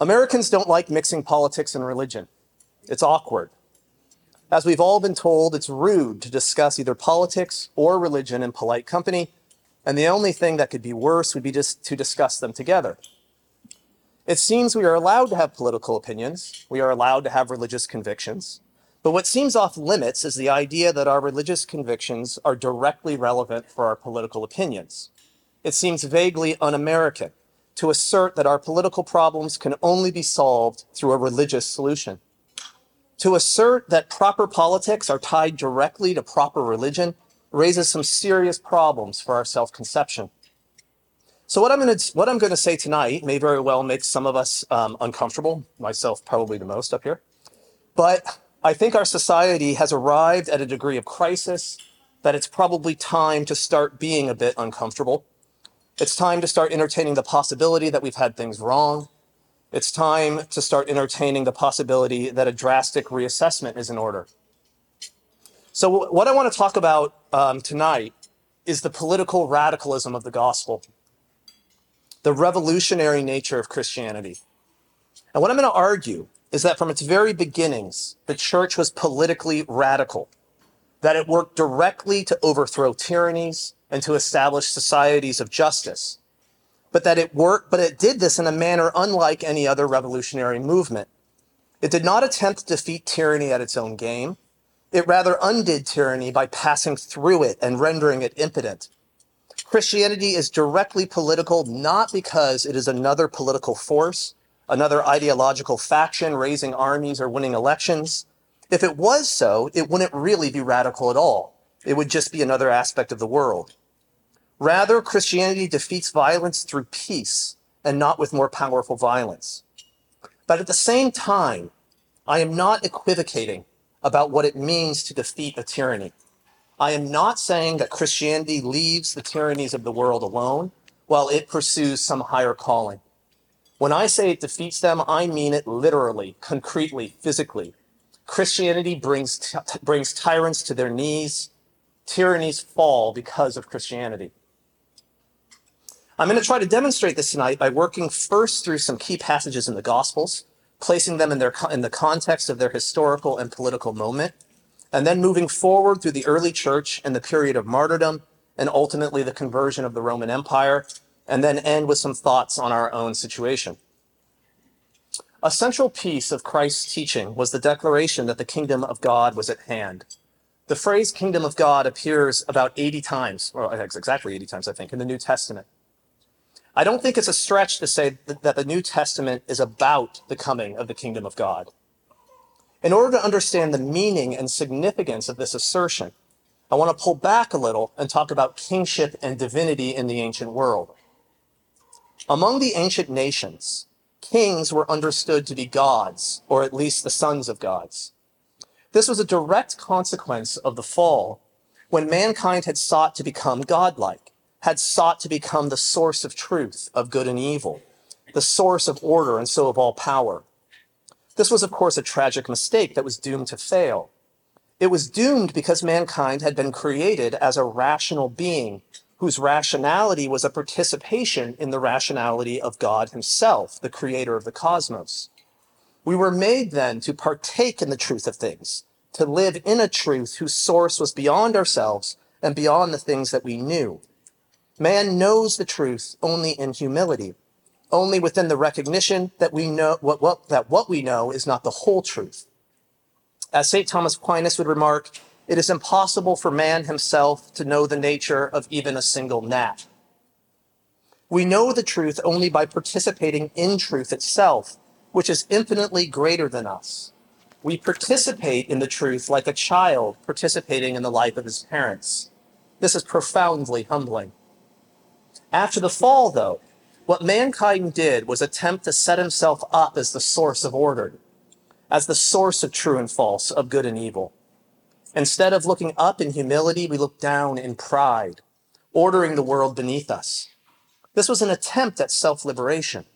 Americans don't like mixing politics and religion. It's awkward. As we've all been told, it's rude to discuss either politics or religion in polite company, and the only thing that could be worse would be just to discuss them together. It seems we are allowed to have political opinions, we are allowed to have religious convictions, but what seems off limits is the idea that our religious convictions are directly relevant for our political opinions. It seems vaguely un American to assert that our political problems can only be solved through a religious solution. To assert that proper politics are tied directly to proper religion raises some serious problems for our self-conception. So what I'm to what I'm to say tonight may very well make some of us um, uncomfortable, myself probably the most up here. But I think our society has arrived at a degree of crisis that it's probably time to start being a bit uncomfortable. It's time to start entertaining the possibility that we've had things wrong. It's time to start entertaining the possibility that a drastic reassessment is in order. So, what I want to talk about um, tonight is the political radicalism of the gospel, the revolutionary nature of Christianity. And what I'm going to argue is that from its very beginnings, the church was politically radical, that it worked directly to overthrow tyrannies and to establish societies of justice. But that it worked, but it did this in a manner unlike any other revolutionary movement. It did not attempt to defeat tyranny at its own game. It rather undid tyranny by passing through it and rendering it impotent. Christianity is directly political not because it is another political force, another ideological faction raising armies or winning elections. If it was so, it wouldn't really be radical at all. It would just be another aspect of the world. Rather, Christianity defeats violence through peace and not with more powerful violence. But at the same time, I am not equivocating about what it means to defeat a tyranny. I am not saying that Christianity leaves the tyrannies of the world alone while it pursues some higher calling. When I say it defeats them, I mean it literally, concretely, physically. Christianity brings, brings tyrants to their knees. Tyrannies fall because of Christianity. I'm going to try to demonstrate this tonight by working first through some key passages in the Gospels, placing them in, their, in the context of their historical and political moment, and then moving forward through the early church and the period of martyrdom, and ultimately the conversion of the Roman Empire, and then end with some thoughts on our own situation. A central piece of Christ's teaching was the declaration that the kingdom of God was at hand. The phrase kingdom of God appears about 80 times, or exactly 80 times, I think, in the New Testament. I don't think it's a stretch to say that the New Testament is about the coming of the kingdom of God. In order to understand the meaning and significance of this assertion, I want to pull back a little and talk about kingship and divinity in the ancient world. Among the ancient nations, kings were understood to be gods, or at least the sons of gods. This was a direct consequence of the fall when mankind had sought to become godlike had sought to become the source of truth, of good and evil, the source of order and so of all power. This was, of course, a tragic mistake that was doomed to fail. It was doomed because mankind had been created as a rational being whose rationality was a participation in the rationality of God himself, the creator of the cosmos. We were made then to partake in the truth of things, to live in a truth whose source was beyond ourselves and beyond the things that we knew. Man knows the truth only in humility, only within the recognition that we know what, what, that what we know is not the whole truth. As St. Thomas Aquinas would remark, it is impossible for man himself to know the nature of even a single gnat. We know the truth only by participating in truth itself, which is infinitely greater than us. We participate in the truth like a child participating in the life of his parents. This is profoundly humbling. After the fall, though, what mankind did was attempt to set himself up as the source of order, as the source of true and false, of good and evil. Instead of looking up in humility, we look down in pride, ordering the world beneath us. This was an attempt at self-liberation.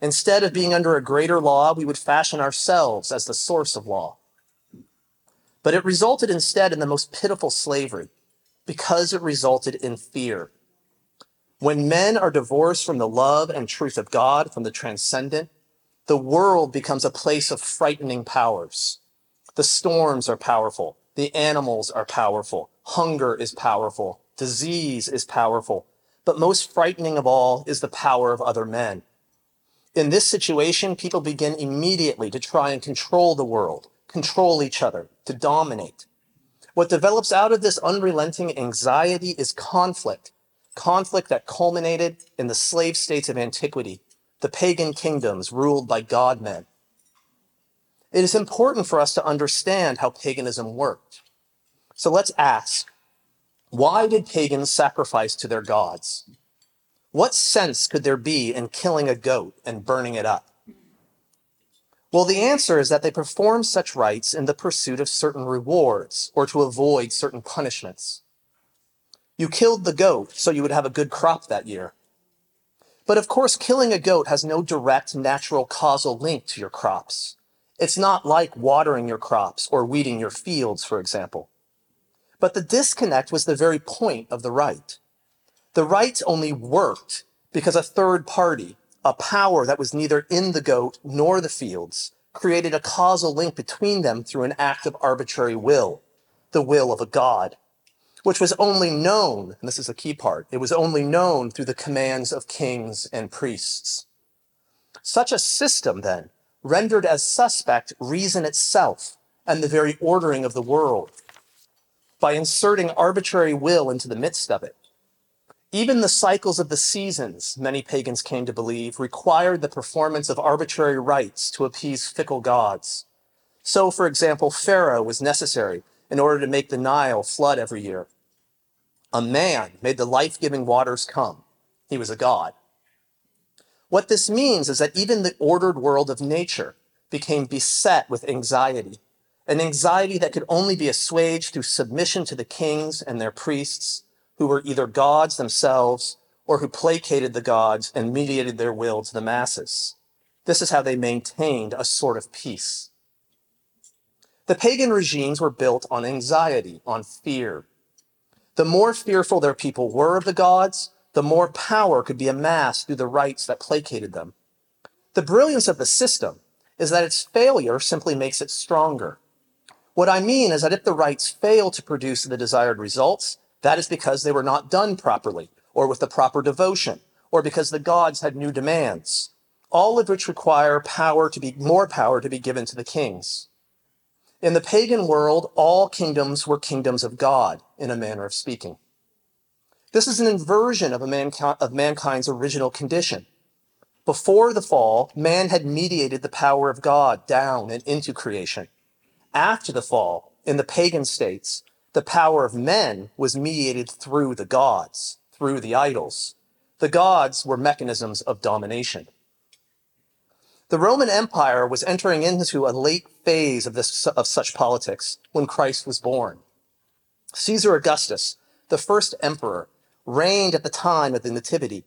Instead of being under a greater law, we would fashion ourselves as the source of law. But it resulted instead in the most pitiful slavery because it resulted in fear. When men are divorced from the love and truth of God, from the transcendent, the world becomes a place of frightening powers. The storms are powerful. The animals are powerful. Hunger is powerful. Disease is powerful. But most frightening of all is the power of other men. In this situation, people begin immediately to try and control the world, control each other, to dominate. What develops out of this unrelenting anxiety is conflict, conflict that culminated in the slave states of antiquity, the pagan kingdoms ruled by godmen. It is important for us to understand how paganism worked. So let's ask, why did pagans sacrifice to their gods? What sense could there be in killing a goat and burning it up? Well, the answer is that they performed such rites in the pursuit of certain rewards or to avoid certain punishments. You killed the goat so you would have a good crop that year. But of course, killing a goat has no direct natural causal link to your crops. It's not like watering your crops or weeding your fields, for example. But the disconnect was the very point of the rite. The rite only worked because a third party, a power that was neither in the goat nor the fields, created a causal link between them through an act of arbitrary will, the will of a god which was only known, and this is a key part, it was only known through the commands of kings and priests. Such a system, then, rendered as suspect reason itself and the very ordering of the world by inserting arbitrary will into the midst of it. Even the cycles of the seasons, many pagans came to believe, required the performance of arbitrary rites to appease fickle gods. So, for example, Pharaoh was necessary in order to make the Nile flood every year. A man made the life giving waters come. He was a God. What this means is that even the ordered world of nature became beset with anxiety, an anxiety that could only be assuaged through submission to the kings and their priests, who were either gods themselves or who placated the gods and mediated their will to the masses. This is how they maintained a sort of peace. The pagan regimes were built on anxiety, on fear, the more fearful their people were of the gods, the more power could be amassed through the rites that placated them. The brilliance of the system is that its failure simply makes it stronger. What I mean is that if the rites fail to produce the desired results, that is because they were not done properly, or with the proper devotion, or because the gods had new demands, all of which require power to be more power to be given to the kings. In the pagan world, all kingdoms were kingdoms of God, in a manner of speaking. This is an inversion of, of mankind's original condition. Before the fall, man had mediated the power of God down and into creation. After the fall, in the pagan states, the power of men was mediated through the gods, through the idols. The gods were mechanisms of domination. The Roman Empire was entering into a late phase of, this, of such politics when Christ was born. Caesar Augustus, the first emperor, reigned at the time of the Nativity.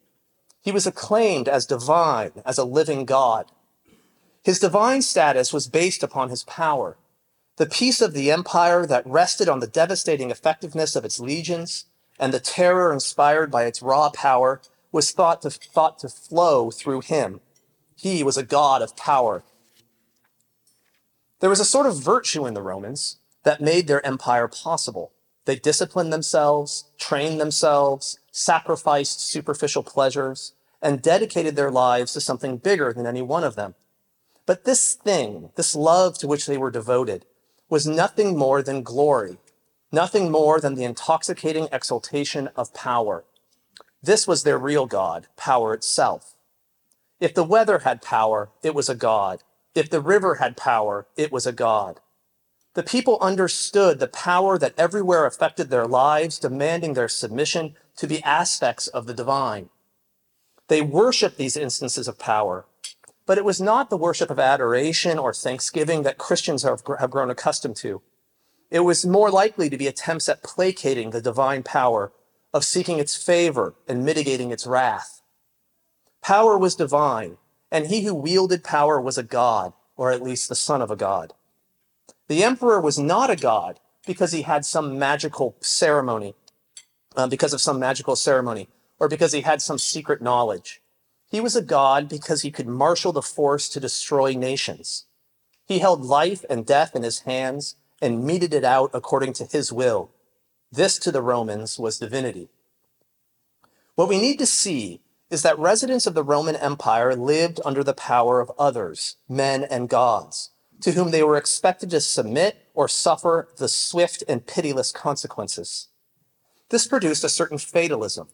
He was acclaimed as divine, as a living God. His divine status was based upon his power. The peace of the empire that rested on the devastating effectiveness of its legions and the terror inspired by its raw power was thought to, thought to flow through him. He was a god of power. There was a sort of virtue in the Romans that made their empire possible. They disciplined themselves, trained themselves, sacrificed superficial pleasures, and dedicated their lives to something bigger than any one of them. But this thing, this love to which they were devoted, was nothing more than glory, nothing more than the intoxicating exaltation of power. This was their real God, power itself. If the weather had power, it was a god. If the river had power, it was a god. The people understood the power that everywhere affected their lives, demanding their submission to the aspects of the divine. They worshiped these instances of power, but it was not the worship of adoration or thanksgiving that Christians have, grown accustomed to. It was more likely to be attempts at placating the divine power, of seeking its favor and mitigating its wrath. Power was divine, and he who wielded power was a god, or at least the son of a god. The emperor was not a god because he had some magical ceremony, uh, because of some magical ceremony, or because he had some secret knowledge. He was a God because he could marshal the force to destroy nations. He held life and death in his hands and meted it out according to his will. This to the Romans was divinity. What we need to see is that residents of the Roman Empire lived under the power of others, men and gods, to whom they were expected to submit or suffer the swift and pitiless consequences. This produced a certain fatalism,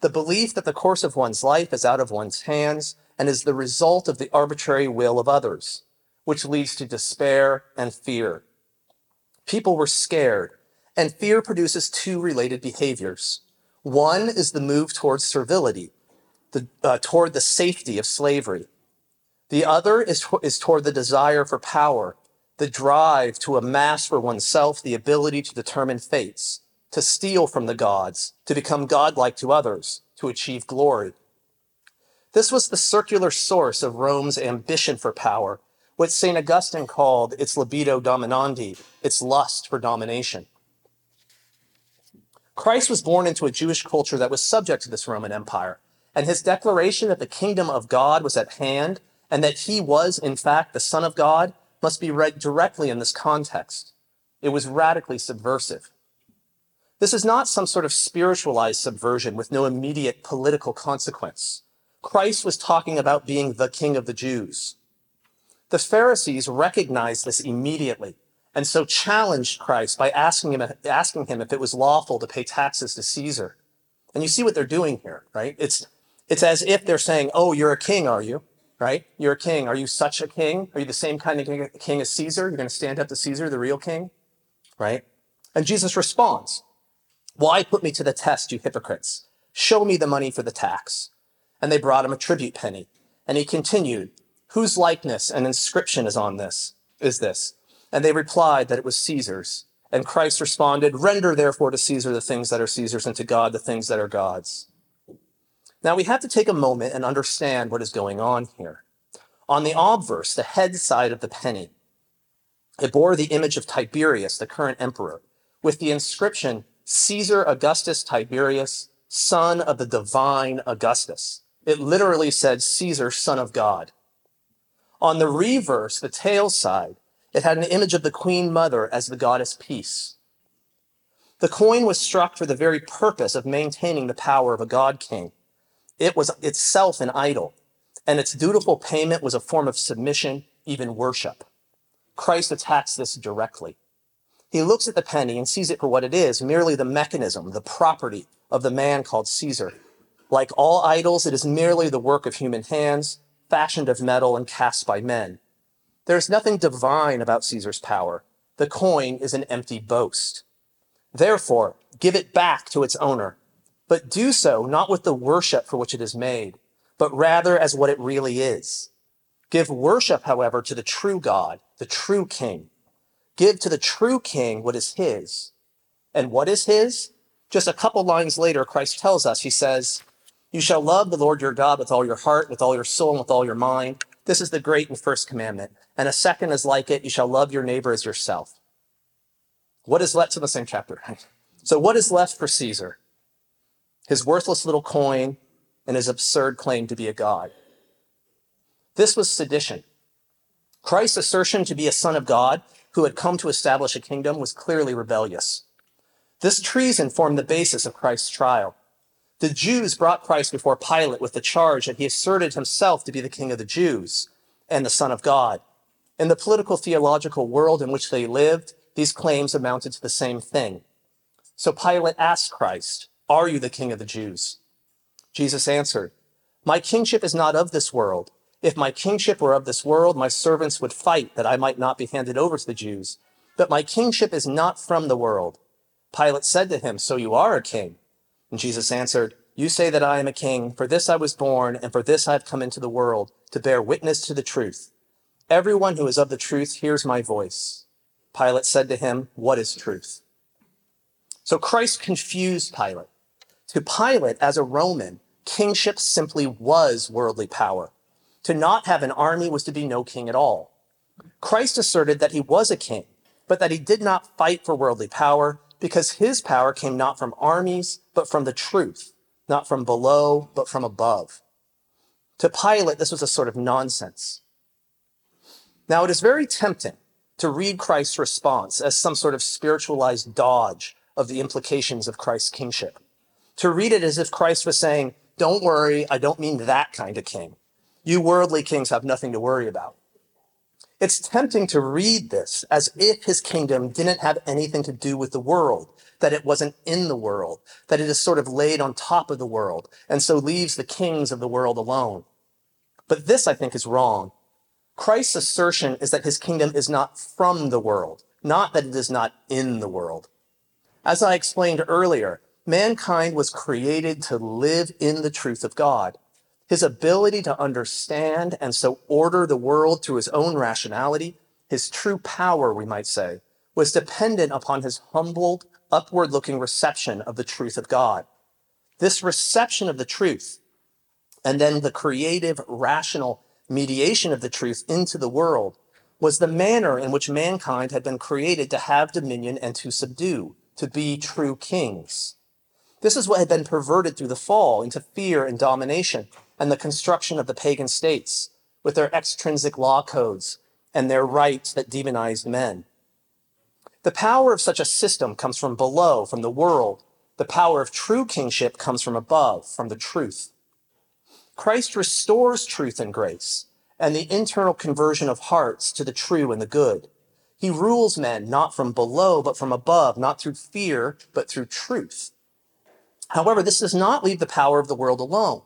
the belief that the course of one's life is out of one's hands and is the result of the arbitrary will of others, which leads to despair and fear. People were scared, and fear produces two related behaviors. One is the move towards servility, the, uh, toward the safety of slavery. The other is, is toward the desire for power, the drive to amass for oneself the ability to determine fates, to steal from the gods, to become godlike to others, to achieve glory. This was the circular source of Rome's ambition for power, what St. Augustine called its libido dominandi, its lust for domination. Christ was born into a Jewish culture that was subject to this Roman Empire, and his declaration that the kingdom of God was at hand and that he was, in fact, the Son of God must be read directly in this context. It was radically subversive. This is not some sort of spiritualized subversion with no immediate political consequence. Christ was talking about being the king of the Jews. The Pharisees recognized this immediately and so challenged Christ by asking him, asking him if it was lawful to pay taxes to Caesar. And you see what they're doing here, right? It's, it's as if they're saying, Oh, you're a king, are you? Right? You're a king. Are you such a king? Are you the same kind of king as Caesar? You're going to stand up to Caesar, the real king? Right? And Jesus responds, why put me to the test, you hypocrites? Show me the money for the tax. And they brought him a tribute penny. And he continued, Whose likeness and inscription is on this? Is this? And they replied that it was Caesar's. And Christ responded, Render therefore to Caesar the things that are Caesar's and to God the things that are God's. Now we have to take a moment and understand what is going on here. On the obverse, the head side of the penny, it bore the image of Tiberius, the current emperor, with the inscription, Caesar Augustus Tiberius, son of the divine Augustus. It literally said Caesar, son of God. On the reverse, the tail side, it had an image of the queen mother as the goddess peace. The coin was struck for the very purpose of maintaining the power of a god king. It was itself an idol, and its dutiful payment was a form of submission, even worship. Christ attacks this directly. He looks at the penny and sees it for what it is, merely the mechanism, the property of the man called Caesar. Like all idols, it is merely the work of human hands, fashioned of metal and cast by men. There is nothing divine about Caesar's power. The coin is an empty boast. Therefore, give it back to its owner, but do so not with the worship for which it is made, but rather as what it really is. Give worship, however, to the true God, the true King, Give to the true king what is his. And what is his? Just a couple lines later, Christ tells us, he says, You shall love the Lord your God with all your heart, with all your soul, and with all your mind. This is the great and first commandment. And a second is like it, you shall love your neighbor as yourself. What is left in the same chapter? So what is left for Caesar? His worthless little coin and his absurd claim to be a god. This was sedition. Christ's assertion to be a son of God who had come to establish a kingdom, was clearly rebellious. This treason formed the basis of Christ's trial. The Jews brought Christ before Pilate with the charge that he asserted himself to be the king of the Jews and the Son of God. In the political theological world in which they lived, these claims amounted to the same thing. So Pilate asked Christ, Are you the king of the Jews? Jesus answered, My kingship is not of this world. If my kingship were of this world, my servants would fight that I might not be handed over to the Jews. But my kingship is not from the world. Pilate said to him, So you are a king? And Jesus answered, You say that I am a king. For this I was born, and for this I have come into the world, to bear witness to the truth. Everyone who is of the truth hears my voice. Pilate said to him, What is truth? So Christ confused Pilate. To Pilate, as a Roman, kingship simply was worldly power. To not have an army was to be no king at all. Christ asserted that he was a king, but that he did not fight for worldly power because his power came not from armies, but from the truth, not from below, but from above. To Pilate, this was a sort of nonsense. Now, it is very tempting to read Christ's response as some sort of spiritualized dodge of the implications of Christ's kingship. To read it as if Christ was saying, Don't worry, I don't mean that kind of king. You worldly kings have nothing to worry about. It's tempting to read this as if his kingdom didn't have anything to do with the world, that it wasn't in the world, that it is sort of laid on top of the world, and so leaves the kings of the world alone. But this, I think, is wrong. Christ's assertion is that his kingdom is not from the world, not that it is not in the world. As I explained earlier, mankind was created to live in the truth of God. His ability to understand and so order the world through his own rationality, his true power, we might say, was dependent upon his humbled, upward looking reception of the truth of God. This reception of the truth, and then the creative, rational mediation of the truth into the world was the manner in which mankind had been created to have dominion and to subdue, to be true kings. This is what had been perverted through the fall into fear and domination and the construction of the pagan states with their extrinsic law codes and their rites that demonized men. The power of such a system comes from below, from the world. The power of true kingship comes from above, from the truth. Christ restores truth and grace and the internal conversion of hearts to the true and the good. He rules men not from below, but from above, not through fear, but through truth. However, this does not leave the power of the world alone.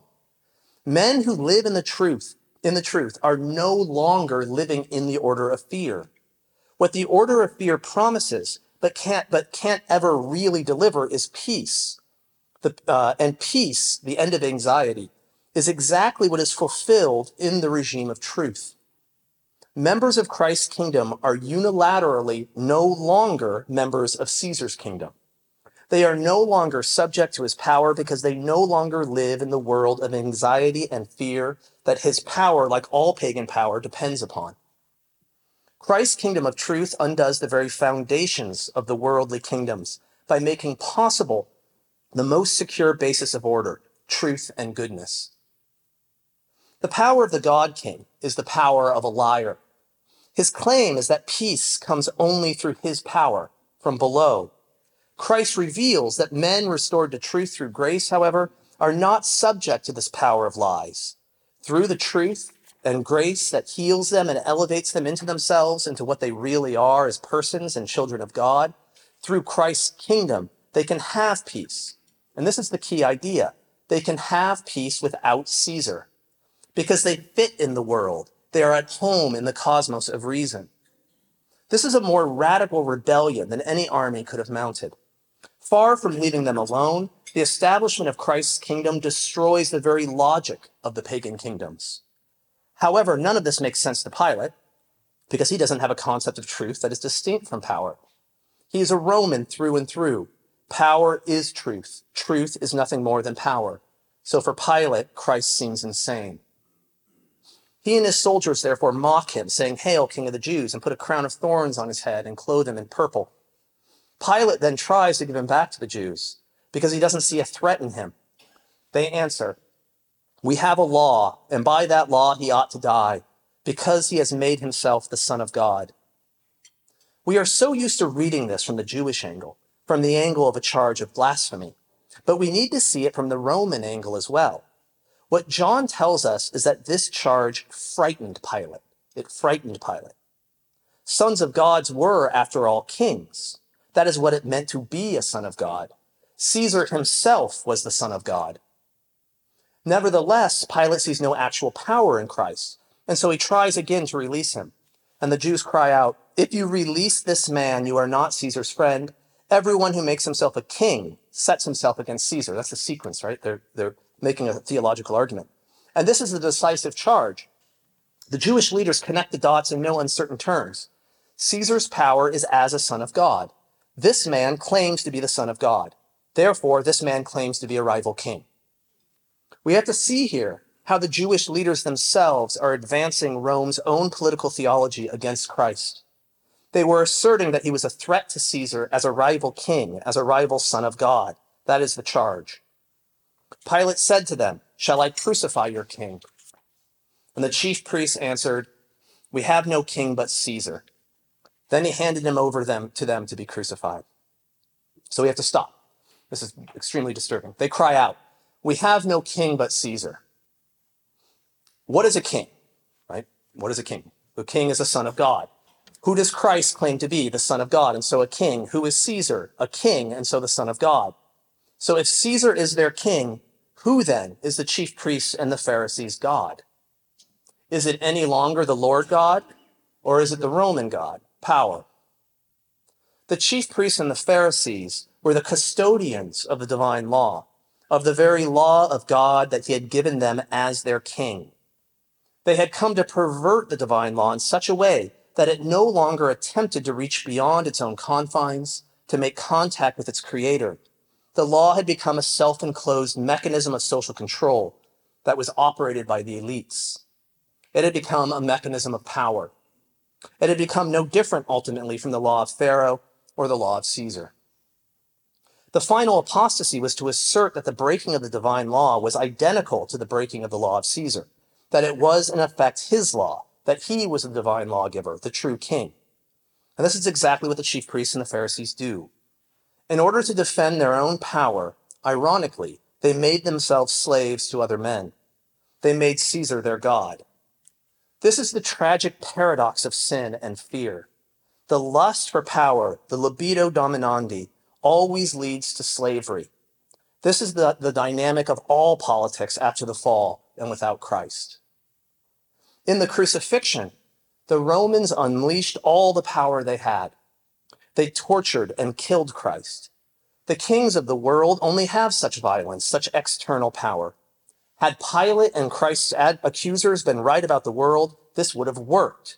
Men who live in the truth, in the truth, are no longer living in the order of fear. What the order of fear promises, but can't, but can't ever really deliver, is peace. The, uh, and peace, the end of anxiety, is exactly what is fulfilled in the regime of truth. Members of Christ's kingdom are unilaterally no longer members of Caesar's kingdom. They are no longer subject to his power because they no longer live in the world of anxiety and fear that his power, like all pagan power, depends upon. Christ's kingdom of truth undoes the very foundations of the worldly kingdoms by making possible the most secure basis of order, truth and goodness. The power of the God King is the power of a liar. His claim is that peace comes only through his power from below. Christ reveals that men restored to truth through grace, however, are not subject to this power of lies. Through the truth and grace that heals them and elevates them into themselves, into what they really are as persons and children of God, through Christ's kingdom, they can have peace. And this is the key idea. They can have peace without Caesar because they fit in the world. They are at home in the cosmos of reason. This is a more radical rebellion than any army could have mounted. Far from leaving them alone, the establishment of Christ's kingdom destroys the very logic of the pagan kingdoms. However, none of this makes sense to Pilate because he doesn't have a concept of truth that is distinct from power. He is a Roman through and through. Power is truth. Truth is nothing more than power. So for Pilate, Christ seems insane. He and his soldiers therefore mock him, saying, Hail, King of the Jews, and put a crown of thorns on his head and clothe him in purple. Pilate then tries to give him back to the Jews because he doesn't see a threat in him. They answer, We have a law, and by that law he ought to die because he has made himself the Son of God. We are so used to reading this from the Jewish angle, from the angle of a charge of blasphemy, but we need to see it from the Roman angle as well. What John tells us is that this charge frightened Pilate. It frightened Pilate. Sons of gods were, after all, kings. That is what it meant to be a son of God. Caesar himself was the son of God. Nevertheless, Pilate sees no actual power in Christ, and so he tries again to release him. And the Jews cry out, If you release this man, you are not Caesar's friend. Everyone who makes himself a king sets himself against Caesar. That's the sequence, right? They're, they're making a theological argument. And this is the decisive charge. The Jewish leaders connect the dots in no uncertain terms. Caesar's power is as a son of God. This man claims to be the son of God. Therefore, this man claims to be a rival king. We have to see here how the Jewish leaders themselves are advancing Rome's own political theology against Christ. They were asserting that he was a threat to Caesar as a rival king, as a rival son of God. That is the charge. Pilate said to them, Shall I crucify your king? And the chief priests answered, We have no king but Caesar. Then he handed him over them to them to be crucified. So we have to stop. This is extremely disturbing. They cry out, We have no king but Caesar. What is a king? Right? What is a king? The king is a son of God. Who does Christ claim to be? The son of God. And so a king. Who is Caesar? A king. And so the son of God. So if Caesar is their king, who then is the chief priests and the Pharisees' God? Is it any longer the Lord God or is it the Roman God? Power. The chief priests and the Pharisees were the custodians of the divine law, of the very law of God that he had given them as their king. They had come to pervert the divine law in such a way that it no longer attempted to reach beyond its own confines to make contact with its creator. The law had become a self-enclosed mechanism of social control that was operated by the elites. It had become a mechanism of power. It had become no different ultimately from the law of Pharaoh or the law of Caesar. The final apostasy was to assert that the breaking of the divine law was identical to the breaking of the law of Caesar, that it was in effect his law, that he was the divine lawgiver, the true king. And this is exactly what the chief priests and the Pharisees do. In order to defend their own power, ironically, they made themselves slaves to other men. They made Caesar their God. This is the tragic paradox of sin and fear. The lust for power, the libido dominandi, always leads to slavery. This is the, the dynamic of all politics after the fall and without Christ. In the crucifixion, the Romans unleashed all the power they had. They tortured and killed Christ. The kings of the world only have such violence, such external power. Had Pilate and Christ's ad- accusers been right about the world, this would have worked.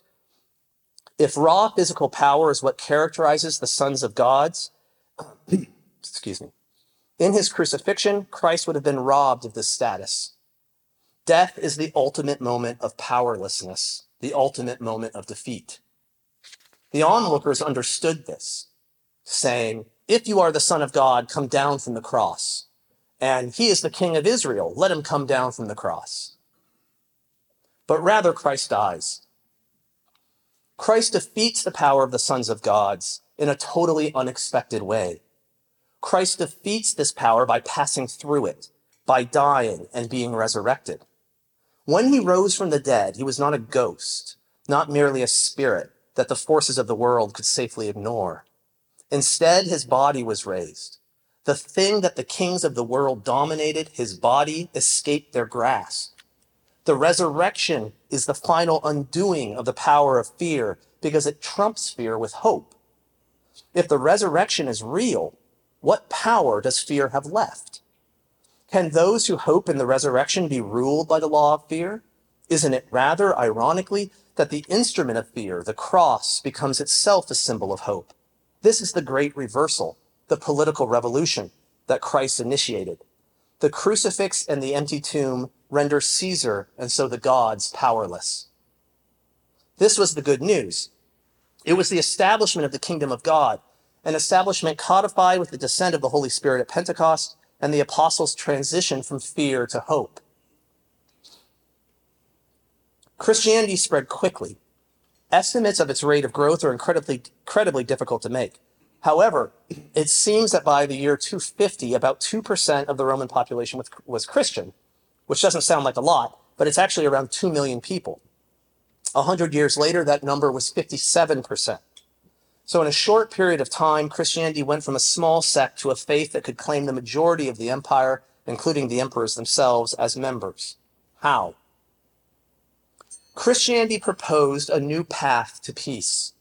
If raw physical power is what characterizes the sons of gods, excuse me. In his crucifixion, Christ would have been robbed of this status. Death is the ultimate moment of powerlessness, the ultimate moment of defeat. The onlookers understood this, saying, If you are the Son of God, come down from the cross. And he is the King of Israel, let him come down from the cross. But rather, Christ dies. Christ defeats the power of the sons of gods in a totally unexpected way. Christ defeats this power by passing through it, by dying and being resurrected. When he rose from the dead, he was not a ghost, not merely a spirit that the forces of the world could safely ignore. Instead, his body was raised. The thing that the kings of the world dominated, his body escaped their grasp. The resurrection is the final undoing of the power of fear because it trumps fear with hope. If the resurrection is real, what power does fear have left? Can those who hope in the resurrection be ruled by the law of fear? Isn't it rather, ironically, that the instrument of fear, the cross, becomes itself a symbol of hope? This is the great reversal, the political revolution that Christ initiated. The crucifix and the empty tomb render Caesar and so the gods powerless. This was the good news. It was the establishment of the kingdom of God, an establishment codified with the descent of the Holy Spirit at Pentecost and the apostles' transition from fear to hope. Christianity spread quickly. Estimates of its rate of growth are incredibly, incredibly difficult to make. However, it seems that by the year 250, about 2% of the Roman population was, Christian, which doesn't sound like a lot, but it's actually around 2 million people. A hundred years later, that number was 57%. So in a short period of time, Christianity went from a small sect to a faith that could claim the majority of the empire, including the emperors themselves, as members. How? Christianity proposed a new path to peace.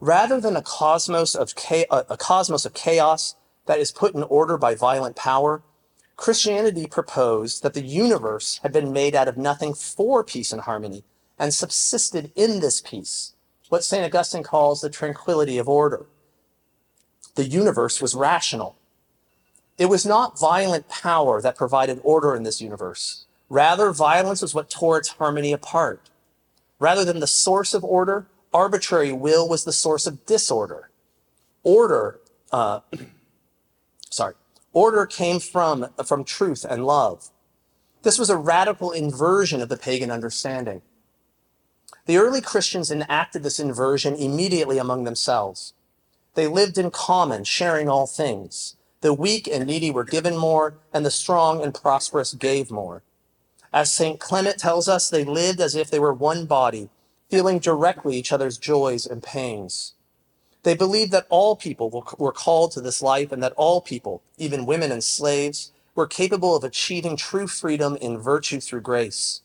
Rather than a cosmos of, a cosmos of chaos that is put in order by violent power, Christianity proposed that the universe had been made out of nothing for peace and harmony and subsisted in this peace, what St. Augustine calls the tranquility of order. The universe was rational. It was not violent power that provided order in this universe. Rather, violence was what tore its harmony apart. Rather than the source of order, arbitrary will was the source of disorder. Order, uh, sorry, order came from, from truth and love. This was a radical inversion of the pagan understanding. The early Christians enacted this inversion immediately among themselves. They lived in common, sharing all things. The weak and needy were given more, and the strong and prosperous gave more. As St. Clement tells us, they lived as if they were one body, feeling directly each other's joys and pains. They believed that all people were called to this life and that all people, even women and slaves, were capable of achieving true freedom in virtue through grace.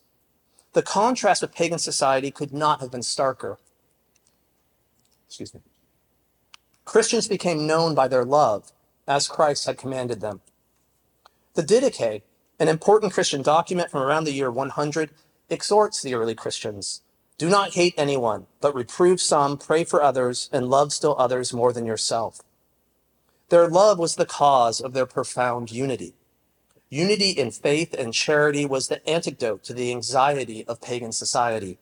The contrast with pagan society could not have been starker. Excuse me. Christians became known by their love, as Christ had commanded them. The Didache, an important Christian document from around the year 100, exhorts the early Christians do not hate anyone, but reprove some, pray for others, and love still others more than yourself. Their love was the cause of their profound unity. Unity in faith and charity was the antidote to the anxiety of pagan society.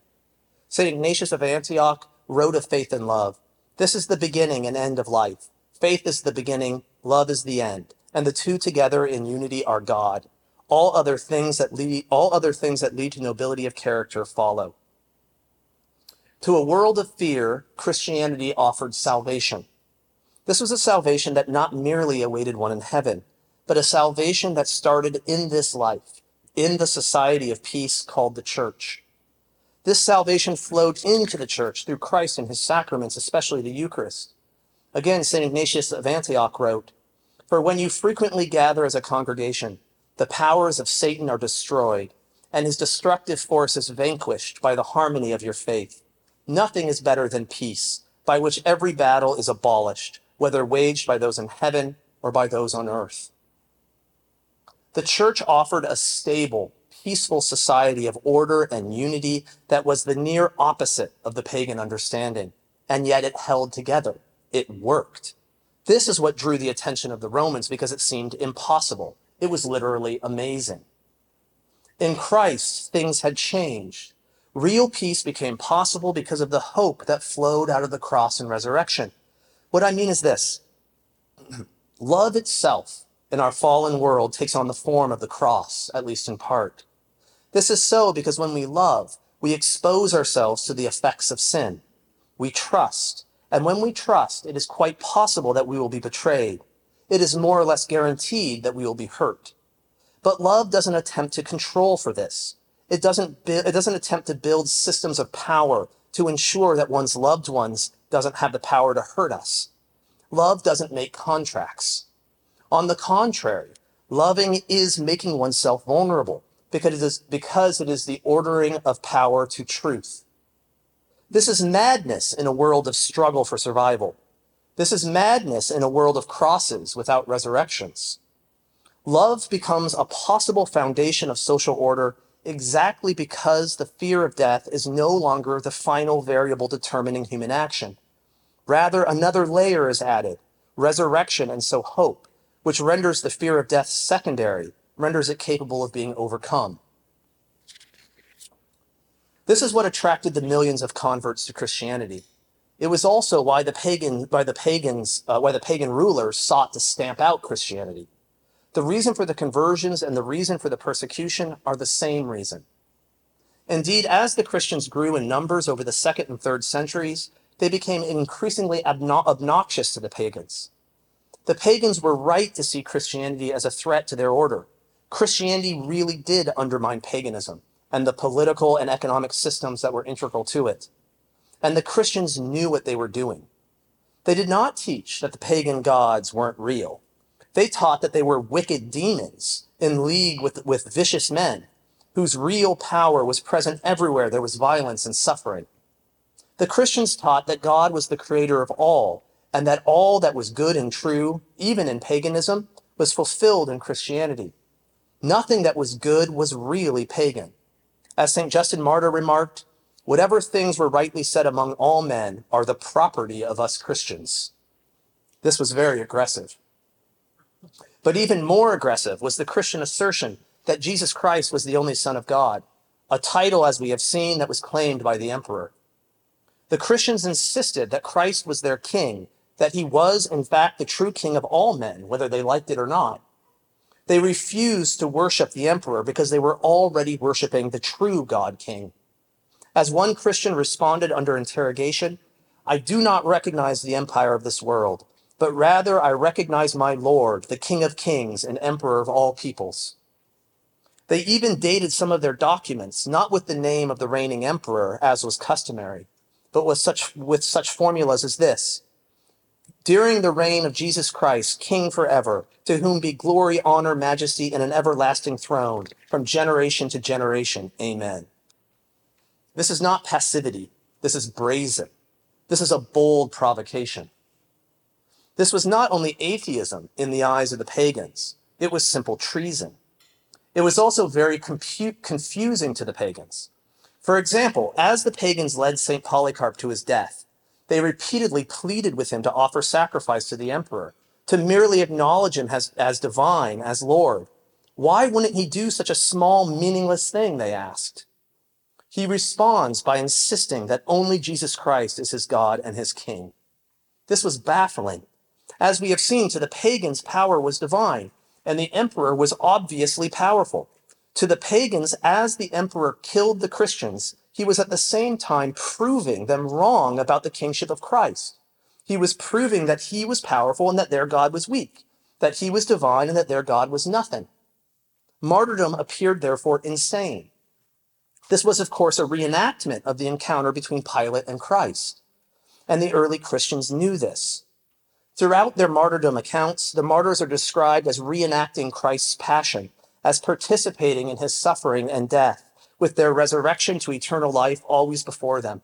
St. Ignatius of Antioch wrote of faith and love. This is the beginning and end of life. Faith is the beginning, love is the end, and the two together in unity are God. All other things that lead, all other things that lead to nobility of character follow. To a world of fear, Christianity offered salvation. This was a salvation that not merely awaited one in heaven, but a salvation that started in this life, in the society of peace called the church. This salvation flowed into the church through Christ and his sacraments, especially the Eucharist. Again, St. Ignatius of Antioch wrote, For when you frequently gather as a congregation, the powers of Satan are destroyed, and his destructive force is vanquished by the harmony of your faith. Nothing is better than peace, by which every battle is abolished, whether waged by those in heaven or by those on earth. The church offered a stable, peaceful society of order and unity that was the near opposite of the pagan understanding, and yet it held together. It worked. This is what drew the attention of the Romans because it seemed impossible. It was literally amazing. In Christ, things had changed. Real peace became possible because of the hope that flowed out of the cross and resurrection. What I mean is this love itself in our fallen world takes on the form of the cross, at least in part. This is so because when we love, we expose ourselves to the effects of sin. We trust. And when we trust, it is quite possible that we will be betrayed. It is more or less guaranteed that we will be hurt. But love doesn't attempt to control for this. It doesn't, it doesn't attempt to build systems of power to ensure that one's loved ones doesn't have the power to hurt us. Love doesn't make contracts. On the contrary, loving is making oneself vulnerable because it is, because it is the ordering of power to truth. This is madness in a world of struggle for survival. This is madness in a world of crosses without resurrections. Love becomes a possible foundation of social order exactly because the fear of death is no longer the final variable determining human action. Rather, another layer is added, resurrection and so hope, which renders the fear of death secondary, renders it capable of being overcome. This is what attracted the millions of converts to Christianity. It was also why the pagan, why the pagans, uh, why the pagan rulers sought to stamp out Christianity. The reason for the conversions and the reason for the persecution are the same reason. Indeed, as the Christians grew in numbers over the second and third centuries, they became increasingly obnoxious to the pagans. The pagans were right to see Christianity as a threat to their order. Christianity really did undermine paganism and the political and economic systems that were integral to it. And the Christians knew what they were doing. They did not teach that the pagan gods weren't real. They taught that they were wicked demons in league with, with vicious men whose real power was present everywhere there was violence and suffering. The Christians taught that God was the creator of all and that all that was good and true, even in paganism, was fulfilled in Christianity. Nothing that was good was really pagan. As St. Justin Martyr remarked, whatever things were rightly said among all men are the property of us Christians. This was very aggressive. But even more aggressive was the Christian assertion that Jesus Christ was the only Son of God, a title, as we have seen, that was claimed by the emperor. The Christians insisted that Christ was their king, that he was, in fact, the true king of all men, whether they liked it or not. They refused to worship the emperor because they were already worshiping the true God King. As one Christian responded under interrogation, I do not recognize the empire of this world, but rather I recognize my Lord, the King of kings and Emperor of all peoples. They even dated some of their documents, not with the name of the reigning emperor, as was customary, but with such, with such formulas as this During the reign of Jesus Christ, King forever, to whom be glory, honor, majesty, and an everlasting throne, from generation to generation. Amen. This is not passivity. This is brazen. This is a bold provocation. This was not only atheism in the eyes of the pagans, it was simple treason. It was also very confusing to the pagans. For example, as the pagans led St. Polycarp to his death, they repeatedly pleaded with him to offer sacrifice to the emperor, to merely acknowledge him as, as divine, as Lord. Why wouldn't he do such a small, meaningless thing? They asked. He responds by insisting that only Jesus Christ is his God and his King. This was baffling. As we have seen, to the pagans, power was divine, and the emperor was obviously powerful. To the pagans, as the emperor killed the Christians, he was at the same time proving them wrong about the kingship of Christ. He was proving that he was powerful and that their God was weak, that he was divine and that their God was nothing. Martyrdom appeared therefore insane. This was, of course, a reenactment of the encounter between Pilate and Christ. And the early Christians knew this. Throughout their martyrdom accounts, the martyrs are described as reenacting Christ's passion, as participating in his suffering and death, with their resurrection to eternal life always before them.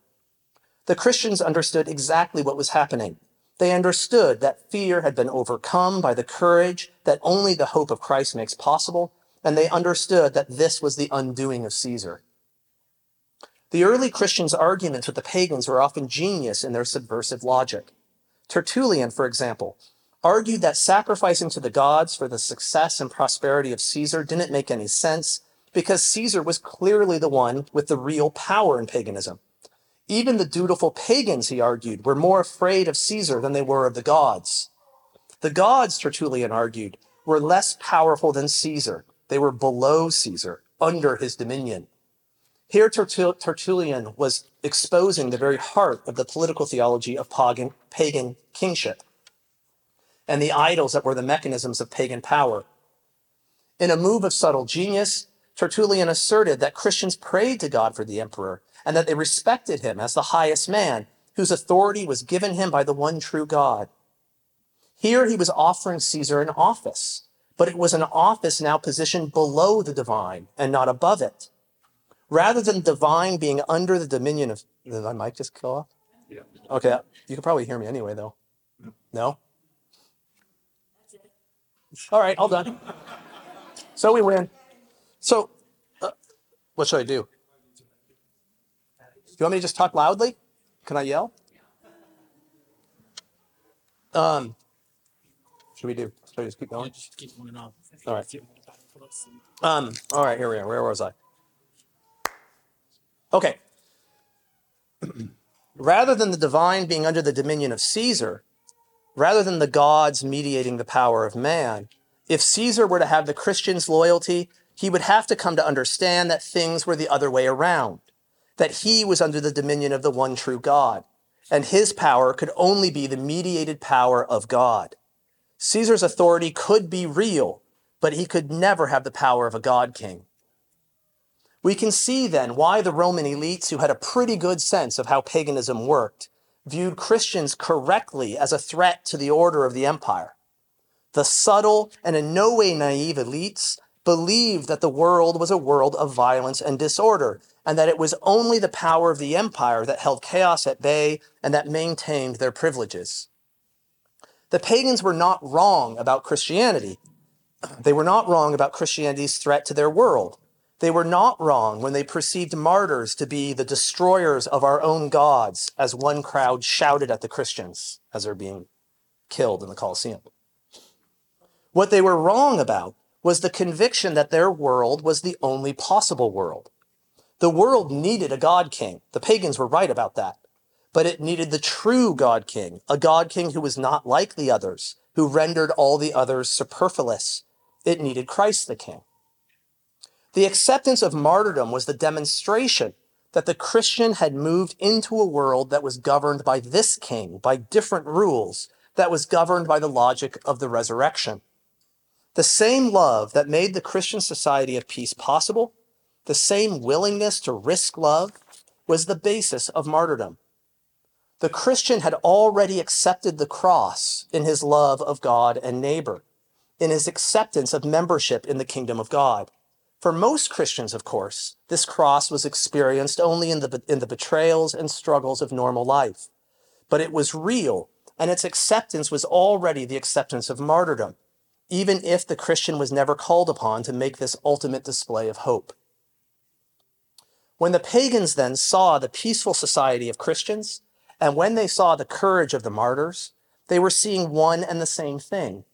The Christians understood exactly what was happening. They understood that fear had been overcome by the courage that only the hope of Christ makes possible, and they understood that this was the undoing of Caesar. The early Christians' arguments with the pagans were often genius in their subversive logic. Tertullian, for example, argued that sacrificing to the gods for the success and prosperity of Caesar didn't make any sense because Caesar was clearly the one with the real power in paganism. Even the dutiful pagans, he argued, were more afraid of Caesar than they were of the gods. The gods, Tertullian argued, were less powerful than Caesar. They were below Caesar, under his dominion. Here, Tertullian was exposing the very heart of the political theology of pagan, kingship and the idols that were the mechanisms of pagan power. In a move of subtle genius, Tertullian asserted that Christians prayed to God for the emperor and that they respected him as the highest man, whose authority was given him by the one true God. Here he was offering Caesar an office, but it was an office now positioned below the divine and not above it rather than divine being under the dominion of. Did my mic just kill off? Yeah. Okay, you can probably hear me anyway, though. No? All right, all done. So we win. So, uh, what should I do? Do You want me to just talk loudly? Can I yell? Um, should we do? Should I just keep going? Just keep going on. All right. Um, all right, here we are. Where was I? Okay. rather than the divine being under the dominion of Caesar, rather than the gods mediating the power of man, if Caesar were to have the Christians' loyalty, he would have to come to understand that things were the other way around, that he was under the dominion of the one true God, and his power could only be the mediated power of God. Caesar's authority could be real, but he could never have the power of a God king. We can see then why the Roman elites, who had a pretty good sense of how paganism worked, viewed Christians correctly as a threat to the order of the empire. The subtle and in no way naive elites believed that the world was a world of violence and disorder, and that it was only the power of the empire that held chaos at bay and that maintained their privileges. The pagans were not wrong about Christianity. They were not wrong about Christianity's threat to their world. They were not wrong when they perceived martyrs to be the destroyers of our own gods, as one crowd shouted at the Christians as they're being killed in the Colosseum. What they were wrong about was the conviction that their world was the only possible world. The world needed a God king. The pagans were right about that. But it needed the true God king, a God king who was not like the others, who rendered all the others superfluous, it needed Christ the King. The acceptance of martyrdom was the demonstration that the Christian had moved into a world that was governed by this king, by different rules, that was governed by the logic of the resurrection. The same love that made the Christian society of peace possible, the same willingness to risk love, was the basis of martyrdom. The Christian had already accepted the cross in his love of God and neighbor, in his acceptance of membership in the kingdom of God. For most Christians, of course, this cross was experienced only in the, in the betrayals and struggles of normal life. But it was real, and its acceptance was already the acceptance of martyrdom, even if the Christian was never called upon to make this ultimate display of hope. When the pagans then saw the peaceful society of Christians, and when they saw the courage of the martyrs, they were seeing one and the same thing.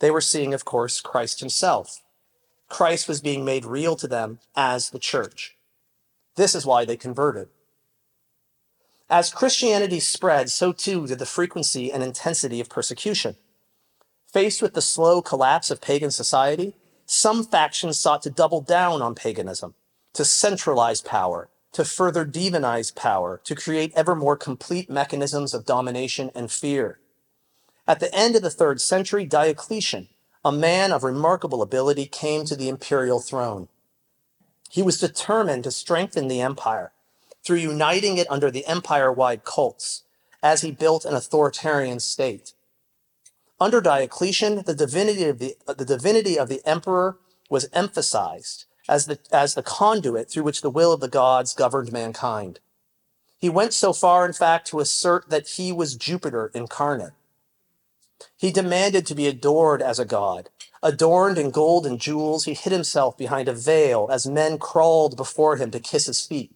They were seeing, of course, Christ himself. Christ was being made real to them as the church. This is why they converted. As Christianity spread, so too did the frequency and intensity of persecution. Faced with the slow collapse of pagan society, some factions sought to double down on paganism, to centralize power, to further demonize power, to create ever more complete mechanisms of domination and fear. At the end of the third century, Diocletian a man of remarkable ability came to the imperial throne. He was determined to strengthen the empire through uniting it under the empire wide cults as he built an authoritarian state. Under Diocletian, the divinity of the, the, divinity of the emperor was emphasized as the, as the conduit through which the will of the gods governed mankind. He went so far, in fact, to assert that he was Jupiter incarnate. He demanded to be adored as a god. Adorned in gold and jewels, he hid himself behind a veil as men crawled before him to kiss his feet.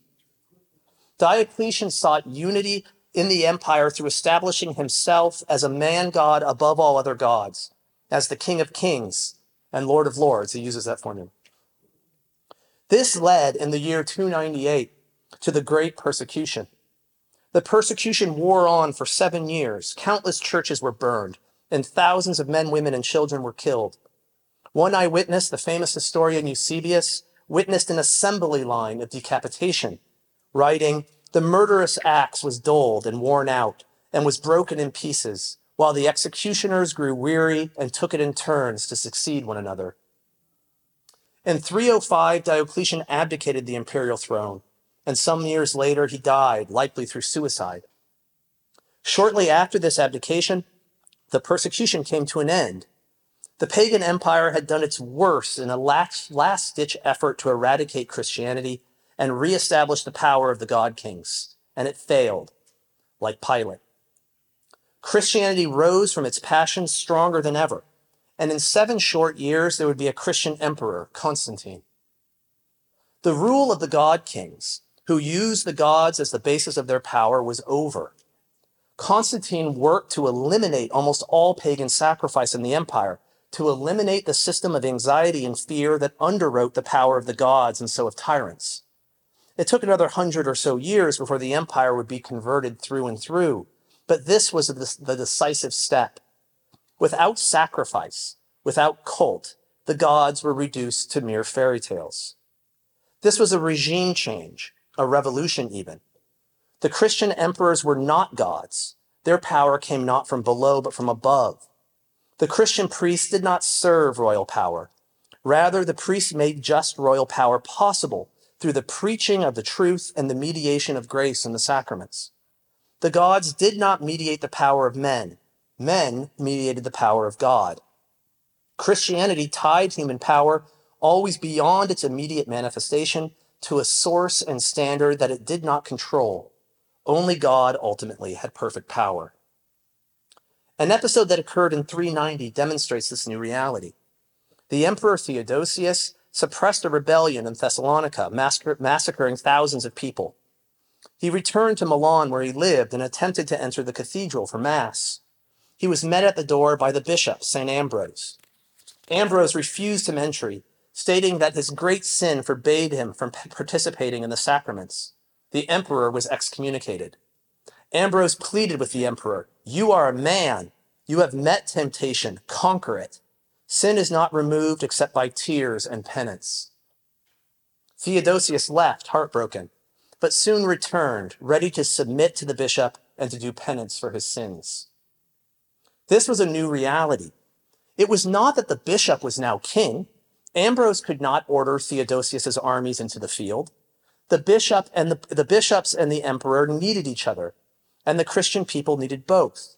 Diocletian sought unity in the empire through establishing himself as a man god above all other gods, as the king of kings and lord of lords. He uses that formula. This led in the year 298 to the great persecution. The persecution wore on for seven years. Countless churches were burned and thousands of men, women, and children were killed. One eyewitness, the famous historian Eusebius, witnessed an assembly line of decapitation, writing, The murderous axe was dulled and worn out and was broken in pieces, while the executioners grew weary and took it in turns to succeed one another. In 305, Diocletian abdicated the imperial throne, and some years later he died, likely through suicide. Shortly after this abdication, the persecution came to an end. The pagan empire had done its worst in a last, ditch effort to eradicate Christianity and reestablish the power of the god kings, and it failed, like Pilate. Christianity rose from its passions stronger than ever, and in seven short years there would be a Christian emperor, Constantine. The rule of the god kings, who used the gods as the basis of their power, was over. Constantine worked to eliminate almost all pagan sacrifice in the empire, to eliminate the system of anxiety and fear that underwrote the power of the gods and so of tyrants. It took another hundred or so years before the empire would be converted through and through, but this was the decisive step. Without sacrifice, without cult, the gods were reduced to mere fairy tales. This was a regime change, a revolution even. The Christian emperors were not gods. Their power came not from below, but from above. The Christian priests did not serve royal power. Rather, the priests made just royal power possible through the preaching of the truth and the mediation of grace in the sacraments. The gods did not mediate the power of men. Men mediated the power of God. Christianity tied human power always beyond its immediate manifestation to a source and standard that it did not control. Only God ultimately had perfect power. An episode that occurred in 390 demonstrates this new reality. The Emperor Theodosius suppressed a rebellion in Thessalonica, massacring thousands of people. He returned to Milan where he lived and attempted to enter the cathedral for Mass. He was met at the door by the bishop, St. Ambrose. Ambrose refused him entry, stating that his great sin forbade him from participating in the sacraments the emperor was excommunicated. Ambrose pleaded with the emperor, You are a man. You have met temptation. Conquer it. Sin is not removed except by tears and penance. Theodosius left heartbroken, but soon returned, ready to submit to the bishop and to do penance for his sins. This was a new reality. It was not that the bishop was now king. Ambrose could not order Theodosius's armies into the field. The bishop and the, the bishops and the emperor needed each other, and the Christian people needed both.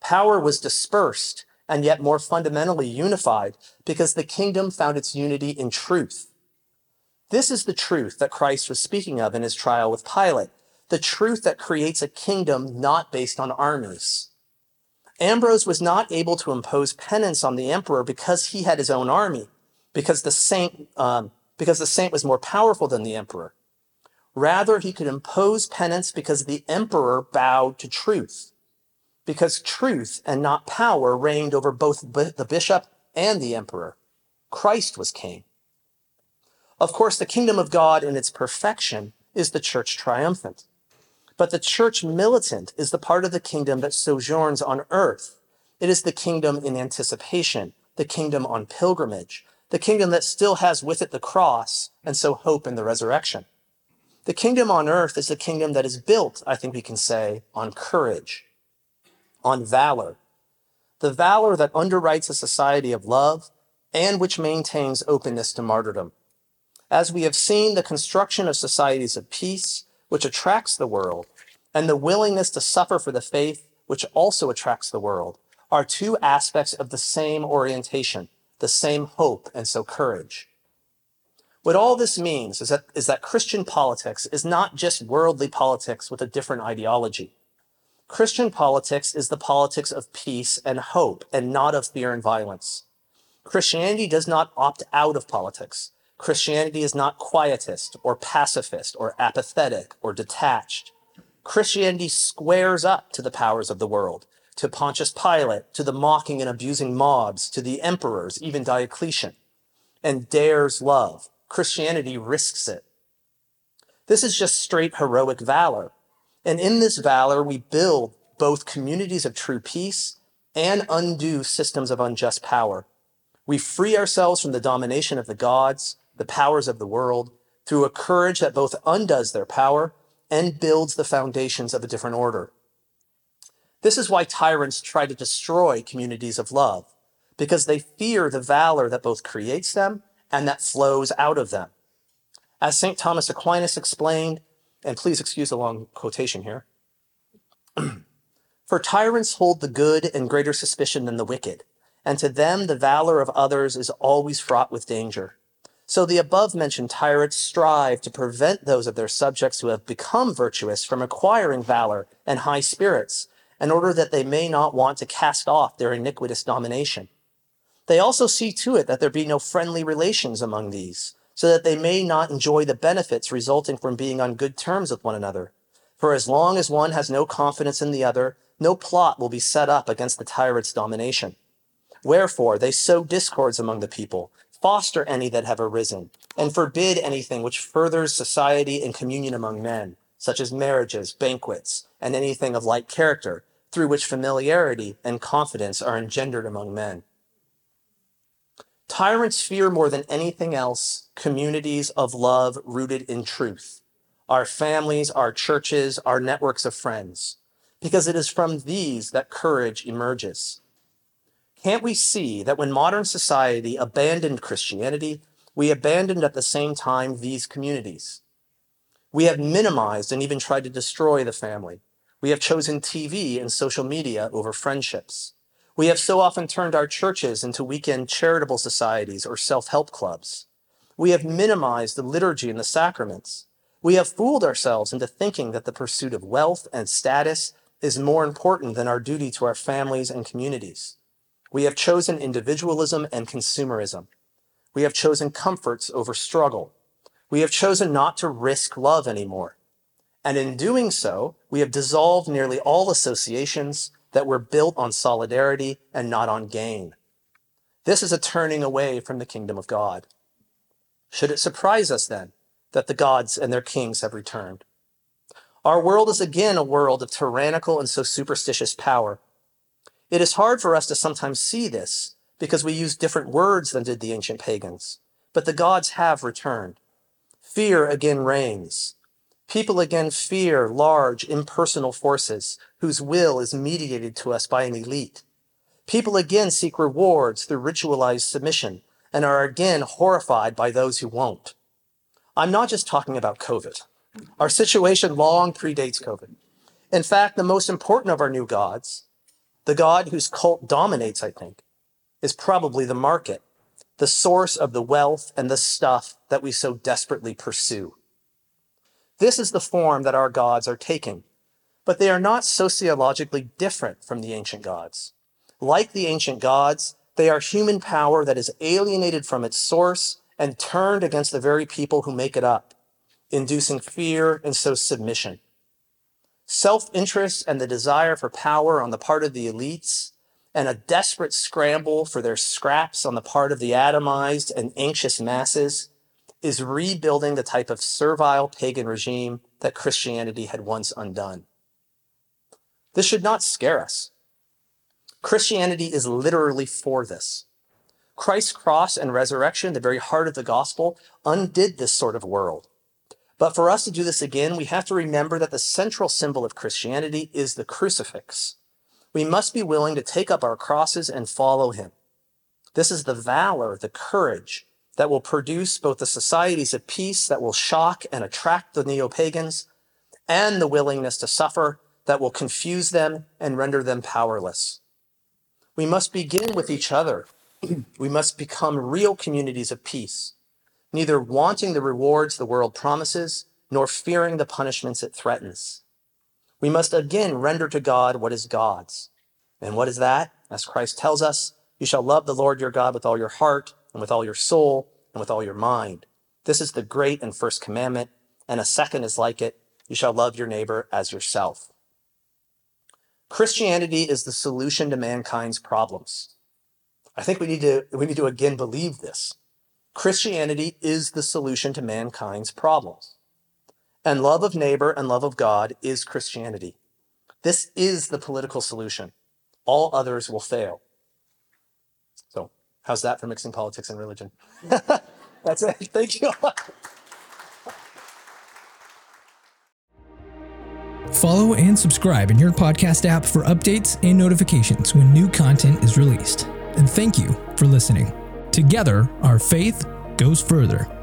Power was dispersed and yet more fundamentally unified because the kingdom found its unity in truth. This is the truth that Christ was speaking of in his trial with Pilate, the truth that creates a kingdom not based on armies. Ambrose was not able to impose penance on the emperor because he had his own army, because the saint, um, because the saint was more powerful than the emperor. Rather, he could impose penance because the emperor bowed to truth, because truth and not power reigned over both the bishop and the emperor. Christ was king. Of course, the kingdom of God in its perfection is the church triumphant. But the church militant is the part of the kingdom that sojourns on earth. It is the kingdom in anticipation, the kingdom on pilgrimage, the kingdom that still has with it the cross and so hope in the resurrection. The kingdom on earth is the kingdom that is built, I think we can say, on courage, on valor, the valor that underwrites a society of love and which maintains openness to martyrdom. As we have seen, the construction of societies of peace, which attracts the world, and the willingness to suffer for the faith, which also attracts the world, are two aspects of the same orientation, the same hope, and so courage. What all this means is that, is that Christian politics is not just worldly politics with a different ideology. Christian politics is the politics of peace and hope and not of fear and violence. Christianity does not opt out of politics. Christianity is not quietist or pacifist or apathetic or detached. Christianity squares up to the powers of the world, to Pontius Pilate, to the mocking and abusing mobs, to the emperors, even Diocletian, and dares love. Christianity risks it. This is just straight heroic valor. And in this valor, we build both communities of true peace and undo systems of unjust power. We free ourselves from the domination of the gods the powers of the world through a courage that both undoes their power and builds the foundations of a different order. This is why tyrants try to destroy communities of love, because they fear the valor that both creates them and that flows out of them. As St. Thomas Aquinas explained, and please excuse the long quotation here, for tyrants hold the good in greater suspicion than the wicked, and to them the valor of others is always fraught with danger. So the above mentioned tyrants strive to prevent those of their subjects who have become virtuous from acquiring valor and high spirits, in order that they may not want to cast off their iniquitous domination. They also see to it that there be no friendly relations among these, so that they may not enjoy the benefits resulting from being on good terms with one another. For as long as one has no confidence in the other, no plot will be set up against the tyrant's domination. Wherefore they sow discords among the people, foster any that have arisen, and forbid anything which furthers society and communion among men, such as marriages, banquets, and anything of like character, through which familiarity and confidence are engendered among men. Tyrants fear more than anything else communities of love rooted in truth, our families, our churches, our networks of friends, because it is from these that courage emerges. Can't we see that when modern society abandoned Christianity, we abandoned at the same time these communities? We have minimized and even tried to destroy the family. We have chosen TV and social media over friendships. We have so often turned our churches into weekend charitable societies or self-help clubs. We have minimized the liturgy and the sacraments. We have fooled ourselves into thinking that the pursuit of wealth and status is more important than our duty to our families and communities. We have chosen individualism and consumerism. We have chosen comforts over struggle. We have chosen not to risk love anymore. And in doing so, we have dissolved nearly all associations that were built on solidarity and not on gain. This is a turning away from the kingdom of God. Should it surprise us then that the gods and their kings have returned? Our world is again a world of tyrannical and so superstitious power it is hard for us to sometimes see this because we use different words than did the ancient pagans. But the gods have returned. Fear again reigns. People again fear large, impersonal forces whose will is mediated to us by an elite. People again seek rewards through ritualized submission and are again horrified by those who won't. I'm not just talking about COVID. Our situation long predates COVID. In fact, the most important of our new gods, the god whose cult dominates, I think, is probably the market, the source of the wealth and the stuff that we so desperately pursue. This is the form that our gods are taking, but they are not sociologically different from the ancient gods. Like the ancient gods, they are human power that is alienated from its source and turned against the very people who make it up, inducing fear and so submission. Self interest and the desire for power on the part of the elites, and a desperate scramble for their scraps on the part of the atomized and anxious masses, is rebuilding the type of servile pagan regime that Christianity had once undone. This should not scare us. Christianity is literally for this. Christ's cross and resurrection, the very heart of the gospel, undid this sort of world. But for us to do this again, we have to remember that the central symbol of Christianity is the crucifix. We must be willing to take up our crosses and follow him. This is the valor, the courage that will produce both the societies of peace that will shock and attract the neo pagans and the willingness to suffer that will confuse them and render them powerless. We must begin with each other. we must become real communities of peace neither wanting the rewards the world promises, nor fearing the punishments it threatens. We must again render to God what is God's. And what is that? As Christ tells us, you shall love the Lord your God with all your heart, and with all your soul, and with all your mind. This is the great and first commandment, and a second is like it you shall love your neighbor as yourself. Christianity is the solution to mankind's problems. I think we need to, we need to again believe this. Christianity is the solution to mankind's problems. And love of neighbor and love of God is Christianity. This is the political solution. All others will fail. So, how's that for mixing politics and religion? Mm-hmm. That's it. Thank you. Follow and subscribe in your podcast app for updates and notifications when new content is released. And thank you for listening. Together, our faith goes further.